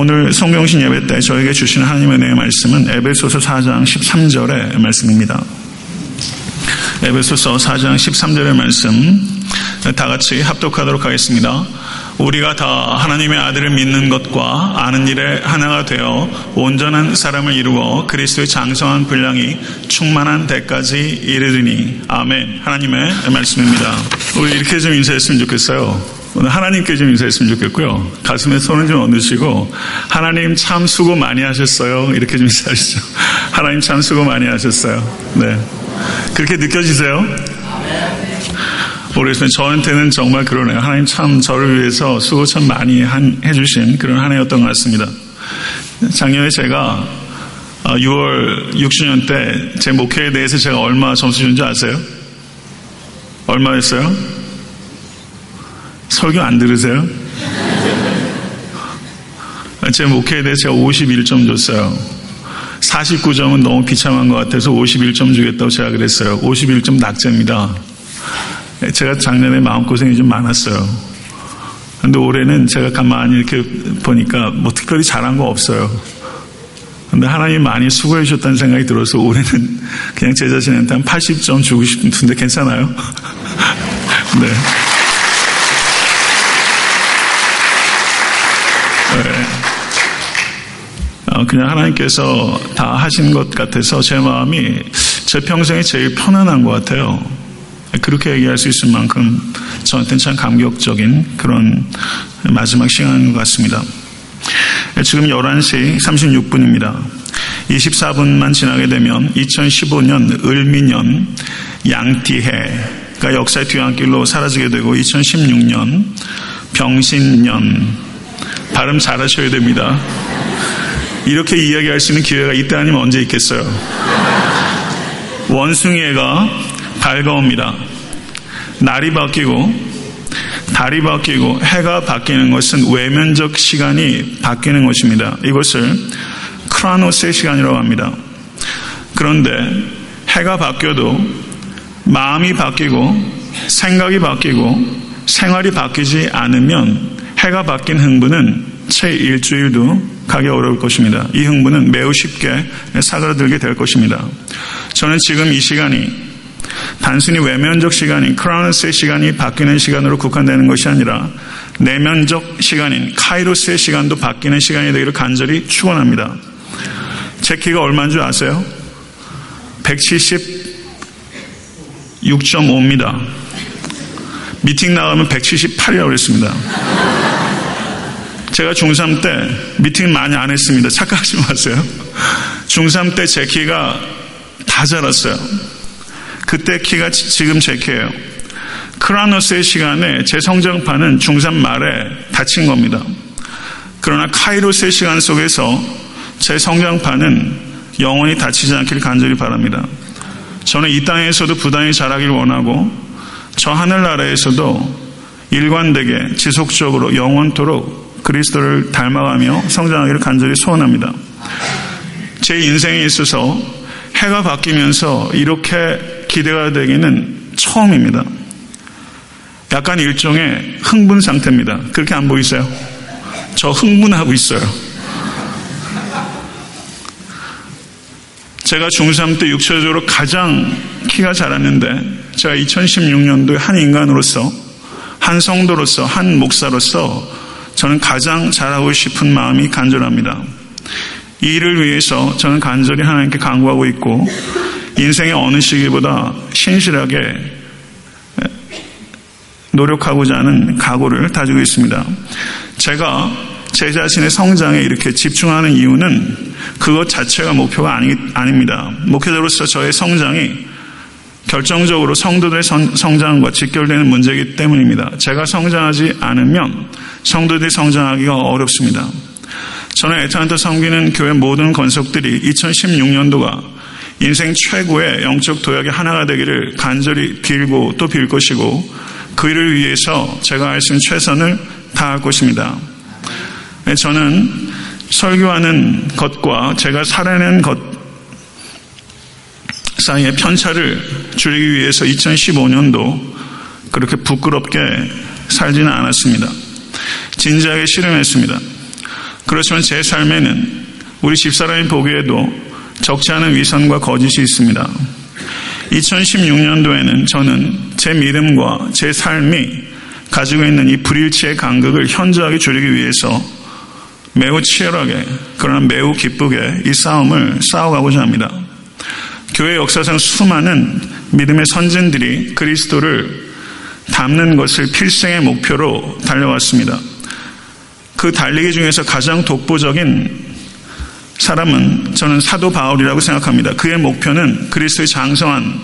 오늘 성경신 예배 때 저에게 주신 하나님의 은혜의 말씀은 에베소서 4장 13절의 말씀입니다. 에베소서 4장 13절의 말씀 다 같이 합독하도록 하겠습니다. 우리가 다 하나님의 아들을 믿는 것과 아는 일에 하나가 되어 온전한 사람을 이루어 그리스도의 장성한 분량이 충만한 데까지 이르리니 아멘. 하나님의 말씀입니다. 우리 이렇게 좀 인사했으면 좋겠어요. 오늘 하나님께 좀 인사했으면 좋겠고요. 가슴에 손을 좀 얹으시고 하나님 참 수고 많이 하셨어요. 이렇게 좀 인사하시죠. 하나님 참 수고 많이 하셨어요. 네. 그렇게 느껴지세요? 모르겠습니다. 저한테는 정말 그러네요. 하나님 참 저를 위해서 수고 참 많이 한, 해주신 그런 한 해였던 것 같습니다. 작년에 제가 6월 어, 6주년 때 제 목회에 대해서 제가 얼마 점수 준 줄 아세요? 얼마였어요? 설교 안 들으세요? 제 목회에 대해서 제가 51점 줬어요. 49점은 너무 비참한 것 같아서 51점 주겠다고 제가 그랬어요. 51점 낙제입니다. 제가 작년에 마음고생이 좀 많았어요. 근데 올해는 제가 가만히 이렇게 보니까 뭐 특별히 잘한 거 없어요. 근데 하나님 많이 수고해 주셨다는 생각이 들어서 올해는 그냥 제 자신한테 한 80점 주고 싶은데 괜찮아요? 네. 네. 어, 그냥 하나님께서 다 하신 것 같아서 제 마음이 제 평생에 제일 편안한 것 같아요. 그렇게 얘기할 수 있을 만큼 저한테는 참 감격적인 그런 마지막 시간인 것 같습니다. 지금 11시 36분입니다. 24분만 지나게 되면 2015년 을미년 양띠해가 역사의 뒤안길로 사라지게 되고 2016년 병신년 발음 잘하셔야 됩니다. 이렇게 이야기할 수 있는 기회가 있다 아니면 언제 있겠어요? 원숭이애가 밝아옵니다. 날이 바뀌고 달이 바뀌고 해가 바뀌는 것은 외면적 시간이 바뀌는 것입니다. 이것을 크라노스의 시간이라고 합니다. 그런데 해가 바뀌어도 마음이 바뀌고 생각이 바뀌고 생활이 바뀌지 않으면 해가 바뀐 흥분은 채 일주일도 가기 어려울 것입니다. 이 흥분은 매우 쉽게 사그라들게 될 것입니다. 저는 지금 이 시간이 단순히 외면적 시간인 크라우스의 시간이 바뀌는 시간으로 국한되는 것이 아니라 내면적 시간인 카이로스의 시간도 바뀌는 시간이 되기를 간절히 축원합니다. 제 키가 얼마인 줄 아세요? 176.5입니다. 미팅 나가면 178이라고 그랬습니다. 제가 중3 때 미팅 많이 안 했습니다. 착각하지 마세요. 중3 때 제 키가 다 자랐어요. 그때 키가 지금 제 키예요. 크라노스의 시간에 제 성장판은 중3 말에 닫힌 겁니다. 그러나 카이로스의 시간 속에서 제 성장판은 영원히 닫히지 않기를 간절히 바랍니다. 저는 이 땅에서도 부단히 자라길 원하고 저 하늘나라에서도 일관되게 지속적으로 영원토록 그리스도를 닮아가며 성장하기를 간절히 소원합니다. 제 인생에 있어서 해가 바뀌면서 이렇게 기대가 되기는 처음입니다. 약간 일종의 흥분 상태입니다. 그렇게 안 보이세요? 저 흥분하고 있어요. 제가 중3 때 육체적으로 가장 키가 자랐는데 제가 2016년도에 한 인간으로서 한 성도로서 한 목사로서 저는 가장 잘하고 싶은 마음이 간절합니다. 이 일을 위해서 저는 간절히 하나님께 간구하고 있고 인생의 어느 시기보다 신실하게 노력하고자 하는 각오를 다지고 있습니다. 제가 제 자신의 성장에 이렇게 집중하는 이유는 그것 자체가 목표가 아니, 아닙니다. 목회자로서 저의 성장이 결정적으로 성도들의 성장과 직결되는 문제이기 때문입니다. 제가 성장하지 않으면 성도들이 성장하기가 어렵습니다. 저는 애타한테 섬기는 교회 모든 건석들이 2016년도가 인생 최고의 영적 도약의 하나가 되기를 간절히 빌고 또 빌 것이고 그 일을 위해서 제가 할 수 있는 최선을 다할 것입니다. 네, 저는 설교하는 것과 제가 살아낸 것 사이의 편차를 줄이기 위해서 2015년도 그렇게 부끄럽게 살지는 않았습니다. 진지하게 실험했습니다. 그렇지만 제 삶에는 우리 집사람이 보기에도 적지 않은 위선과 거짓이 있습니다. 2016년도에는 저는 제 믿음과 제 삶이 가지고 있는 이 불일치의 간극을 현저하게 줄이기 위해서 매우 치열하게 그러나 매우 기쁘게 이 싸움을 싸워가고자 합니다. 교회 역사상 수많은 믿음의 선진들이 그리스도를 담는 것을 필생의 목표로 달려왔습니다. 그 달리기 중에서 가장 독보적인 사람은 저는 사도 바울이라고 생각합니다. 그의 목표는 그리스도의 장성한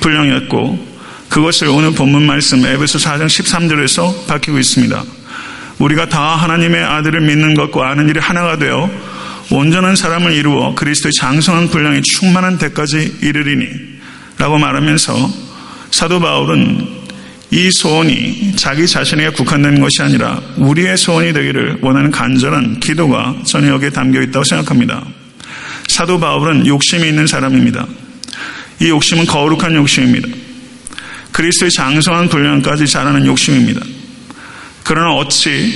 분량이었고 그것을 오늘 본문 말씀 에베소 4장 13절에서 밝히고 있습니다. 우리가 다 하나님의 아들을 믿는 것과 아는 일이 하나가 되어 온전한 사람을 이루어 그리스도의 장성한 분량이 충만한 데까지 이르리니 라고 말하면서 사도 바울은 이 소원이 자기 자신에게 국한된 것이 아니라 우리의 소원이 되기를 원하는 간절한 기도가 전혀 여기에 담겨 있다고 생각합니다. 사도 바울은 욕심이 있는 사람입니다. 이 욕심은 거룩한 욕심입니다. 그리스도의 장성한 분량까지 자라는 욕심입니다. 그러나 어찌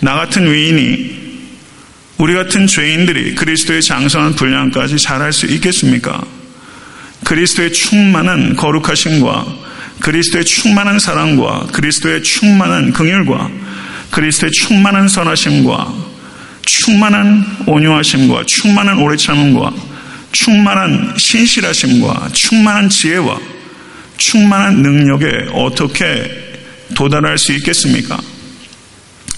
나 같은 위인이 우리 같은 죄인들이 그리스도의 장성한 분량까지 자랄 수 있겠습니까? 그리스도의 충만한 거룩하심과 그리스도의 충만한 사랑과 그리스도의 충만한 긍휼과 그리스도의 충만한 선하심과 충만한 온유하심과 충만한 오래 참음과 충만한 신실하심과 충만한 지혜와 충만한 능력에 어떻게 도달할 수 있겠습니까?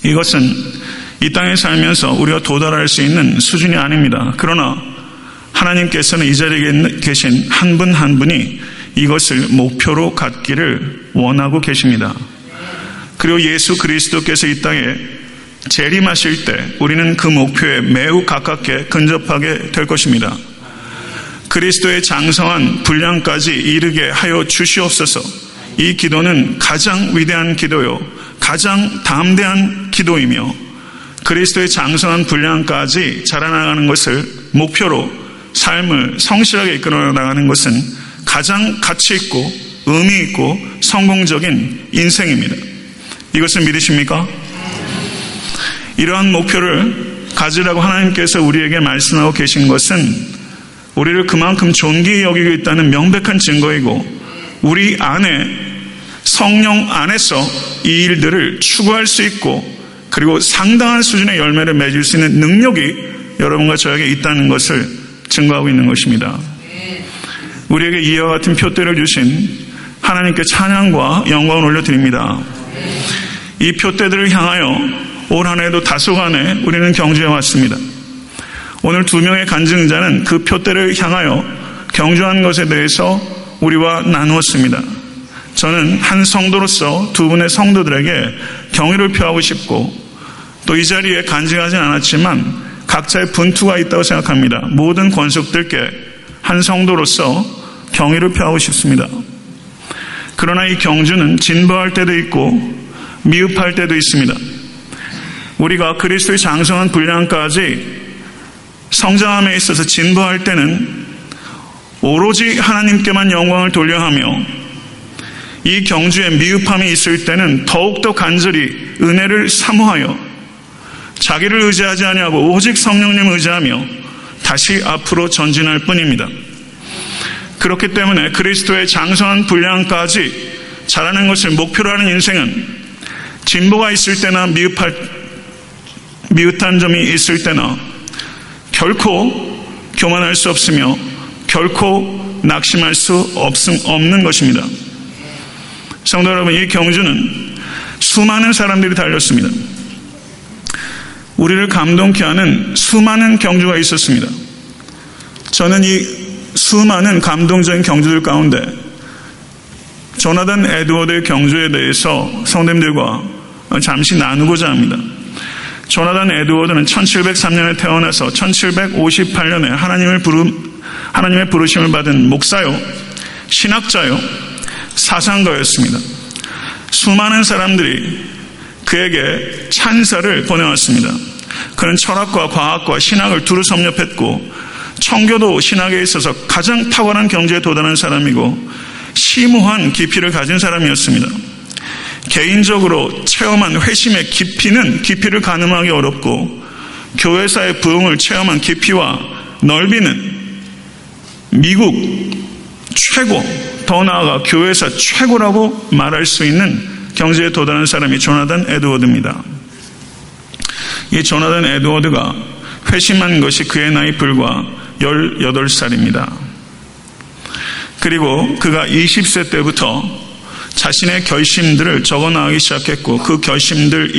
이것은 이 땅에 살면서 우리가 도달할 수 있는 수준이 아닙니다. 그러나 하나님께서는 이 자리에 계신 한 분한 한 분이 이것을 목표로 갖기를 원하고 계십니다. 그리고 예수 그리스도께서 이 땅에 재림하실 때 우리는 그 목표에 매우 가깝게 근접하게 될 것입니다. 그리스도의 장성한 분량까지 이르게 하여 주시옵소서. 이 기도는 가장 위대한 기도요, 가장 담대한 기도이며 그리스도의 장성한 분량까지 자라나가는 것을 목표로 삶을 성실하게 이끌어 나가는 것은 가장 가치 있고 의미 있고 성공적인 인생입니다. 이것을 믿으십니까? 이러한 목표를 가지라고 하나님께서 우리에게 말씀하고 계신 것은 우리를 그만큼 존귀히 여기고 있다는 명백한 증거이고 우리 안에 성령 안에서 이 일들을 추구할 수 있고 그리고 상당한 수준의 열매를 맺을 수 있는 능력이 여러분과 저에게 있다는 것을 증거하고 있는 것입니다. 우리에게 이와 같은 표대를 주신 하나님께 찬양과 영광을 올려드립니다. 이 표대들을 향하여 올 한 해도 다소간에 우리는 경주해 왔습니다. 오늘 두 명의 간증자는 그 표대를 향하여 경주한 것에 대해서 우리와 나누었습니다. 저는 한 성도로서 두 분의 성도들에게 경의를 표하고 싶고 또 이 자리에 간증하진 않았지만 각자의 분투가 있다고 생각합니다. 모든 권속들께 한 성도로서 경의를 표하고 싶습니다. 그러나 이 경주는 진보할 때도 있고 미흡할 때도 있습니다. 우리가 그리스도의 장성한 분량까지 성장함에 있어서 진보할 때는 오로지 하나님께만 영광을 돌려하며 이 경주에 미흡함이 있을 때는 더욱더 간절히 은혜를 사모하여 자기를 의지하지 아니하고 오직 성령님을 의지하며 다시 앞으로 전진할 뿐입니다. 그렇기 때문에 그리스도의 장성한 분량까지 자라는 것을 목표로 하는 인생은 진보가 있을 때나 미흡할, 미흡한 점이 있을 때나 결코 교만할 수 없으며 결코 낙심할 수 없는 것입니다. 성도 여러분, 이 경주는 수많은 사람들이 달렸습니다. 우리를 감동케 하는 수많은 경주가 있었습니다. 저는 이 수많은 감동적인 경주들 가운데 조나단 에드워드의 경주에 대해서 성도님들과 잠시 나누고자 합니다. 조나단 에드워드는 1703년에 태어나서 1758년에 하나님을 부름, 하나님의 부르심을 받은 목사요, 신학자요, 사상가였습니다. 수많은 사람들이 그에게 찬사를 보내왔습니다. 그는 철학과 과학과 신학을 두루 섭렵했고 청교도 신학에 있어서 가장 탁월한 경제에 도달한 사람이고 심오한 깊이를 가진 사람이었습니다. 개인적으로 체험한 회심의 깊이는 깊이를 가늠하기 어렵고 교회사의 부흥을 체험한 깊이와 넓이는 미국 최고, 더 나아가 교회사 최고라고 말할 수 있는 경제에 도달한 사람이 조나단 에드워드입니다. 이 조나단 에드워드가 회심한 것이 그의 나이 불과 18살입니다. 그리고 그가 20세 때부터 자신의 결심들을 적어 나가기 시작했고 그 결심들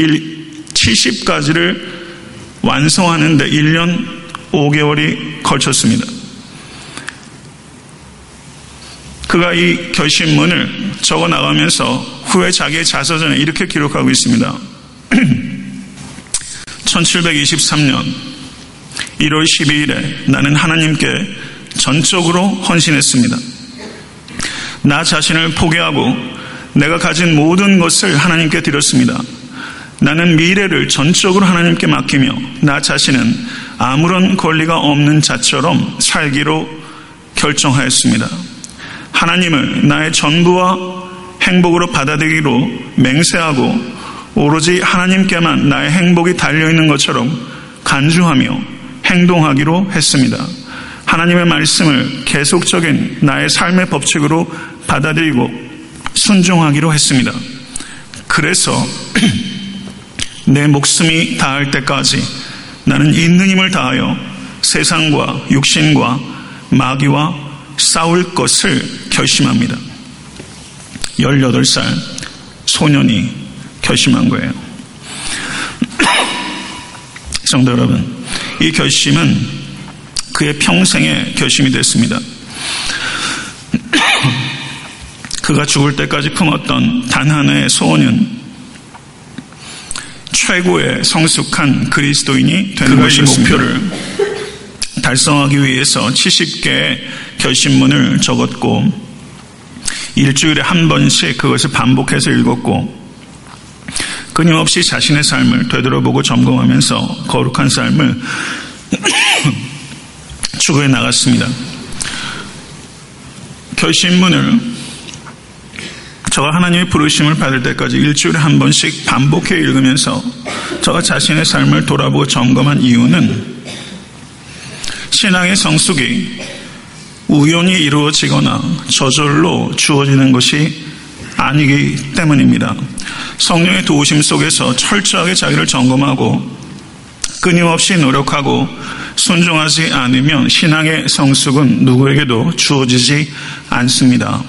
70가지를 완성하는데 1년 5개월이 걸쳤습니다. 그가 이 결심문을 적어 나가면서 후에 자기의 자서전에 이렇게 기록하고 있습니다. 1723년 1월 12일에 나는 하나님께 전적으로 헌신했습니다. 나 자신을 포기하고 내가 가진 모든 것을 하나님께 드렸습니다. 나는 미래를 전적으로 하나님께 맡기며 나 자신은 아무런 권리가 없는 자처럼 살기로 결정하였습니다. 하나님을 나의 전부와 행복으로 받아들이기로 맹세하고 오로지 하나님께만 나의 행복이 달려있는 것처럼 간주하며 행동하기로 했습니다. 하나님의 말씀을 계속적인 나의 삶의 법칙으로 받아들이고 순종하기로 했습니다. 그래서 내 목숨이 닿을 때까지 나는 있는 힘을 다하여 세상과 육신과 마귀와 싸울 것을 결심합니다. 18살 소년이 결심한 거예요. 성도 여러분, 이 결심은 그의 평생의 결심이 됐습니다. 그가 죽을 때까지 품었던 단 하나의 소원은 최고의 성숙한 그리스도인이 되는 것이 목표를 달성하기 위해서 70개의 결심문을 적었고 일주일에 한 번씩 그것을 반복해서 읽었고 끊임없이 자신의 삶을 되돌아보고 점검하면서 거룩한 삶을 추구해 나갔습니다. 결심문을 저가 하나님의 부르심을 받을 때까지 일주일에 한 번씩 반복해 읽으면서 저가 자신의 삶을 돌아보고 점검한 이유는 신앙의 성숙이 우연히 이루어지거나 저절로 주어지는 것이 아니기 때문입니다. 성령의 도우심 속에서 철저하게 자기를 점검하고 끊임없이 노력하고 순종하지 않으면 신앙의 성숙은 누구에게도 주어지지 않습니다.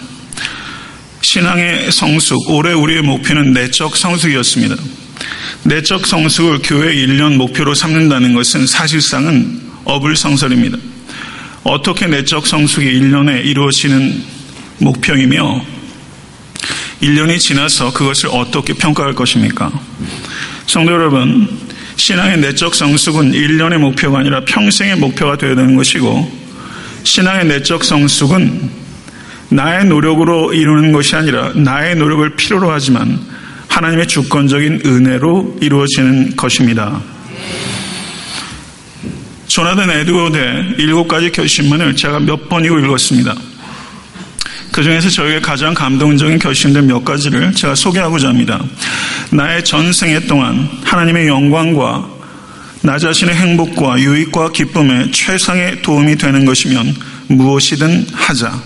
신앙의 성숙, 올해 우리의 목표는 내적 성숙이었습니다. 내적 성숙을 교회 1년 목표로 삼는다는 것은 사실상은 어불성설입니다. 어떻게 내적 성숙이 1년에 이루어지는 목표이며 1년이 지나서 그것을 어떻게 평가할 것입니까? 성도 여러분, 신앙의 내적 성숙은 1년의 목표가 아니라 평생의 목표가 되어야 되는 것이고, 신앙의 내적 성숙은 나의 노력으로 이루는 것이 아니라 나의 노력을 필요로 하지만 하나님의 주권적인 은혜로 이루어지는 것입니다. 조나단 에드워드의 일곱 가지 결심문을 제가 몇 번이고 읽었습니다. 그 중에서 저에게 가장 감동적인 결심들 몇 가지를 제가 소개하고자 합니다. 나의 전생애 동안 하나님의 영광과 나 자신의 행복과 유익과 기쁨에 최상의 도움이 되는 것이면 무엇이든 하자.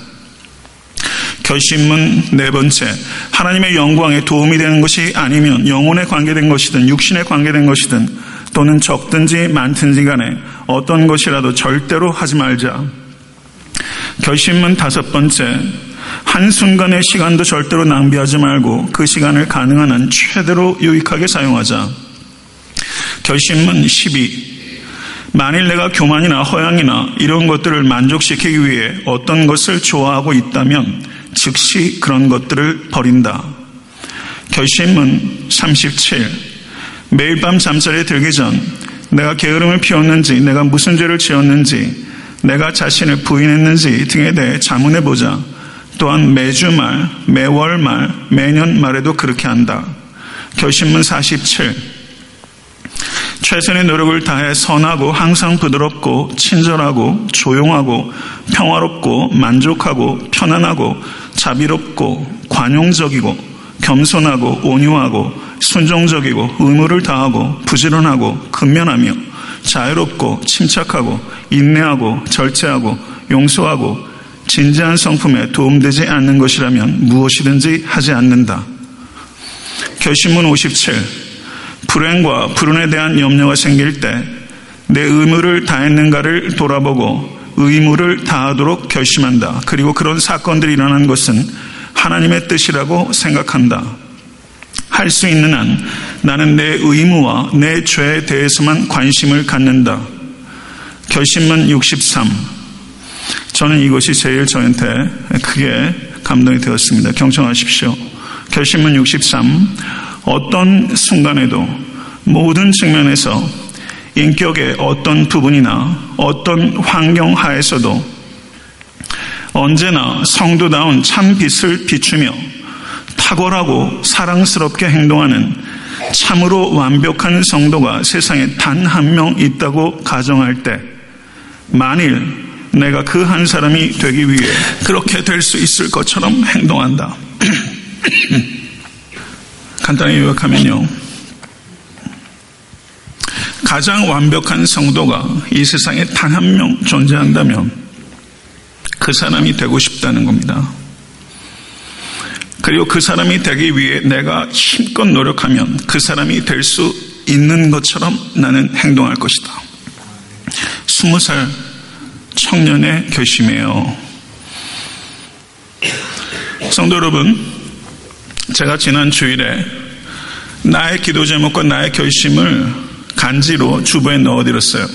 결심문 네 번째, 하나님의 영광에 도움이 되는 것이 아니면 영혼에 관계된 것이든 육신에 관계된 것이든 또는 적든지 많든지 간에 어떤 것이라도 절대로 하지 말자. 결심문 다섯 번째, 한순간의 시간도 절대로 낭비하지 말고 그 시간을 가능한 한 최대로 유익하게 사용하자. 결심문 12. 만일 내가 교만이나 허양이나 이런 것들을 만족시키기 위해 어떤 것을 좋아하고 있다면 즉시 그런 것들을 버린다. 결심문 37. 매일 밤 잠자리에 들기 전 내가 게으름을 피웠는지 내가 무슨 죄를 지었는지 내가 자신을 부인했는지 등에 대해 자문해 보자. 또한 매주 말, 매월 말, 매년 말에도 그렇게 한다. 결심문 47. 최선의 노력을 다해 선하고 항상 부드럽고 친절하고 조용하고 평화롭고 만족하고 편안하고 자비롭고 관용적이고 겸손하고 온유하고 순종적이고 의무를 다하고 부지런하고 근면하며 자유롭고 침착하고 인내하고 절제하고 용서하고 진지한 성품에 도움되지 않는 것이라면 무엇이든지 하지 않는다. 결심문 57. 불행과 불운에 대한 염려가 생길 때 내 의무를 다했는가를 돌아보고 의무를 다하도록 결심한다. 그리고 그런 사건들이 일어난 것은 하나님의 뜻이라고 생각한다. 할 수 있는 한 나는 내 의무와 내 죄에 대해서만 관심을 갖는다. 결심문 63. 저는 이것이 제일 저한테 크게 감동이 되었습니다. 경청하십시오. 결심문 63. 어떤 순간에도 모든 측면에서 인격의 어떤 부분이나 어떤 환경 하에서도 언제나 성도다운 참 빛을 비추며 탁월하고 사랑스럽게 행동하는 참으로 완벽한 성도가 세상에 단 한 명 있다고 가정할 때 만일 내가 그 한 사람이 되기 위해 그렇게 될 수 있을 것처럼 행동한다. 간단히 요약하면요. 가장 완벽한 성도가 이 세상에 단 한 명 존재한다면 그 사람이 되고 싶다는 겁니다. 그리고 그 사람이 되기 위해 내가 힘껏 노력하면 그 사람이 될 수 있는 것처럼 나는 행동할 것이다. 스무 살 청년의 결심이에요. 성도 여러분, 제가 지난 주일에 나의 기도 제목과 나의 결심을 간지로 주부에 넣어드렸어요.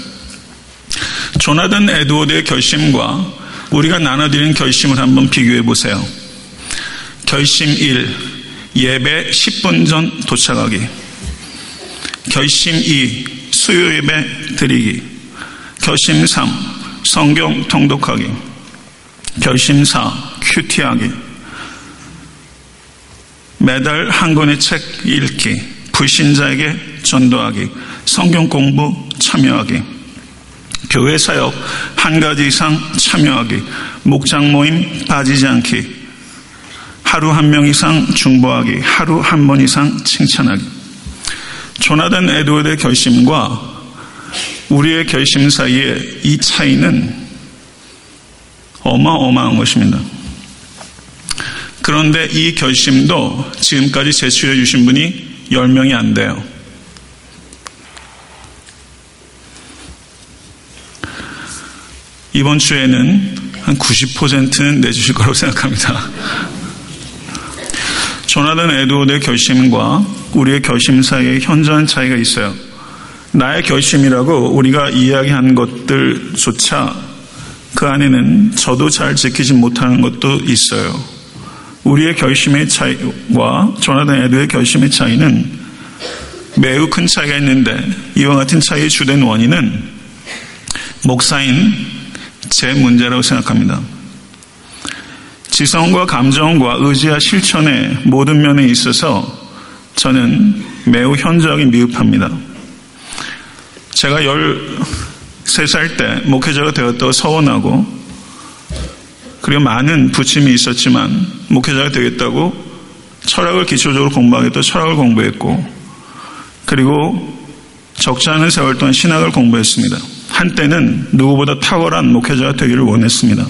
조나단 에드워드의 결심과 우리가 나눠드린 결심을 한번 비교해 보세요. 결심 1, 예배 10분 전 도착하기. 결심 2, 수요 예배 드리기. 결심 3, 성경 통독하기. 결심 4, 큐티하기. 매달 한 권의 책 읽기. 불신자에게 전도하기. 성경 공부 참여하기. 교회 사역 한 가지 이상 참여하기. 목장 모임 빠지지 않기. 하루 한 명 이상 중보하기, 하루 한 번 이상 칭찬하기. 조나단 에드워드의 결심과 우리의 결심 사이에 이 차이는 어마어마한 것입니다. 그런데 이 결심도 지금까지 제출해 주신 분이 10명이 안 돼요. 이번 주에는 한 90%는 내주실 거라고 생각합니다. 조나단 에드워드의 결심과 우리의 결심 사이에 현저한 차이가 있어요. 나의 결심이라고 우리가 이야기한 것들조차 그 안에는 저도 잘 지키지 못하는 것도 있어요. 우리의 결심의 차이와 조나단 에드의 결심의 차이는 매우 큰 차이가 있는데 이와 같은 차이의 주된 원인은 목사인 제 문제라고 생각합니다. 지성과 감정과 의지와 실천의 모든 면에 있어서 저는 매우 현저하게 미흡합니다. 제가 13살 때 목회자가 되었다고 서원하고 그리고 많은 부침이 있었지만 목회자가 되겠다고 철학을 기초적으로 공부하겠다고 철학을 공부했고 그리고 적지 않은 세월 동안 신학을 공부했습니다. 한때는 누구보다 탁월한 목회자가 되기를 원했습니다.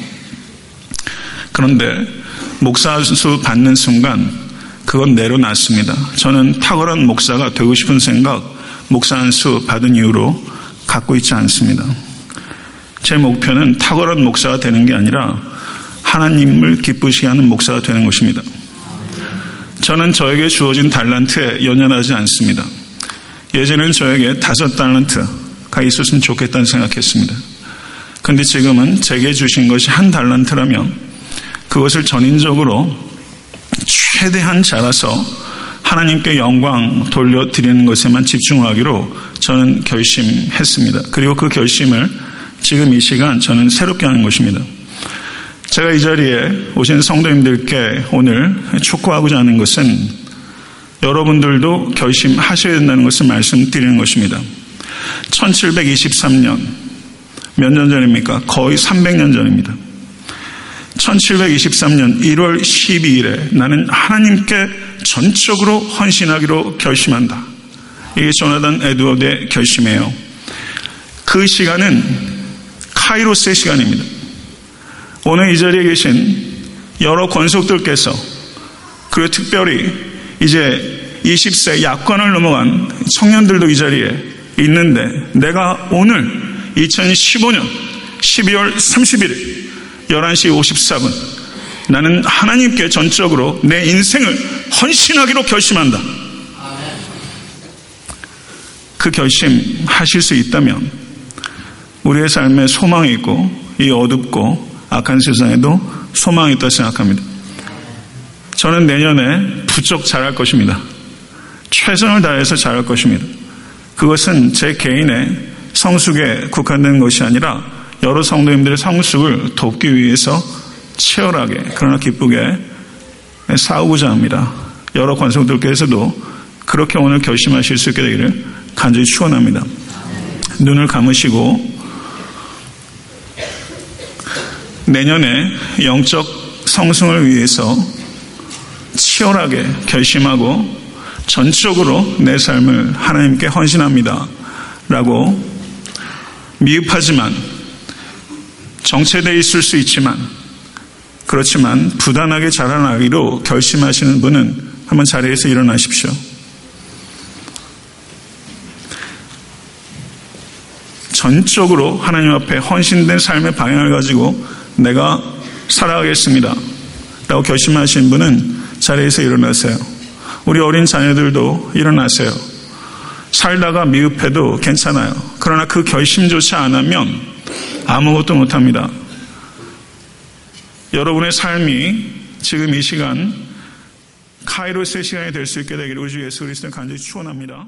그런데 목사 수 받는 순간 그건 내려놨습니다. 저는 탁월한 목사가 되고 싶은 생각 목사 한수 받은 이후로 갖고 있지 않습니다. 제 목표는 탁월한 목사가 되는 게 아니라 하나님을 기쁘시게 하는 목사가 되는 것입니다. 저는 저에게 주어진 달란트에 연연하지 않습니다. 예전에는 저에게 다섯 달란트가 있었으면 좋겠다는 생각했습니다. 근데 지금은 제게 주신 것이 한 달란트라면 그것을 전인적으로 최대한 잘라서 하나님께 영광 돌려드리는 것에만 집중하기로 저는 결심했습니다. 그리고 그 결심을 지금 이 시간 저는 새롭게 하는 것입니다. 제가 이 자리에 오신 성도님들께 오늘 촉구하고자 하는 것은 여러분들도 결심하셔야 된다는 것을 말씀드리는 것입니다. 1723년, 몇 년 전입니까? 거의 300년 전입니다. 1723년 1월 12일에 나는 하나님께 전적으로 헌신하기로 결심한다. 이게 조나단 에드워드의 결심이에요. 그 시간은 카이로스의 시간입니다. 오늘 이 자리에 계신 여러 권속들께서 그리고 특별히 이제 20세 약관을 넘어간 청년들도 이 자리에 있는데 내가 오늘 2015년 12월 31일 11시 54분 나는 하나님께 전적으로 내 인생을 헌신하기로 결심한다. 그 결심 하실 수 있다면 우리의 삶에 소망이 있고 이 어둡고 악한 세상에도 소망이 있다 생각합니다. 저는 내년에 부쩍 잘할 것입니다. 최선을 다해서 잘할 것입니다. 그것은 제 개인의 성숙에 국한된 것이 아니라 여러 성도님들의 성숙을 돕기 위해서 치열하게 그러나 기쁘게 싸우고자 합니다. 여러 관성들께서도 그렇게 오늘 결심하실 수 있게 되기를 간절히 축원합니다. 눈을 감으시고 내년에 영적 성승을 위해서 치열하게 결심하고 전적으로 내 삶을 하나님께 헌신합니다. 라고 미흡하지만 정체되어 있을 수 있지만 그렇지만 부단하게 자라나기로 결심하시는 분은 한번 자리에서 일어나십시오. 전적으로 하나님 앞에 헌신된 삶의 방향을 가지고 내가 살아가겠습니다. 라고 결심하신 분은 자리에서 일어나세요. 우리 어린 자녀들도 일어나세요. 살다가 미흡해도 괜찮아요. 그러나 그 결심조차 안 하면 아무것도 못합니다. 여러분의 삶이 지금 이 시간 카이로스의 시간이 될 수 있게 되기를 우주 예수 그리스도는 간절히 축원합니다.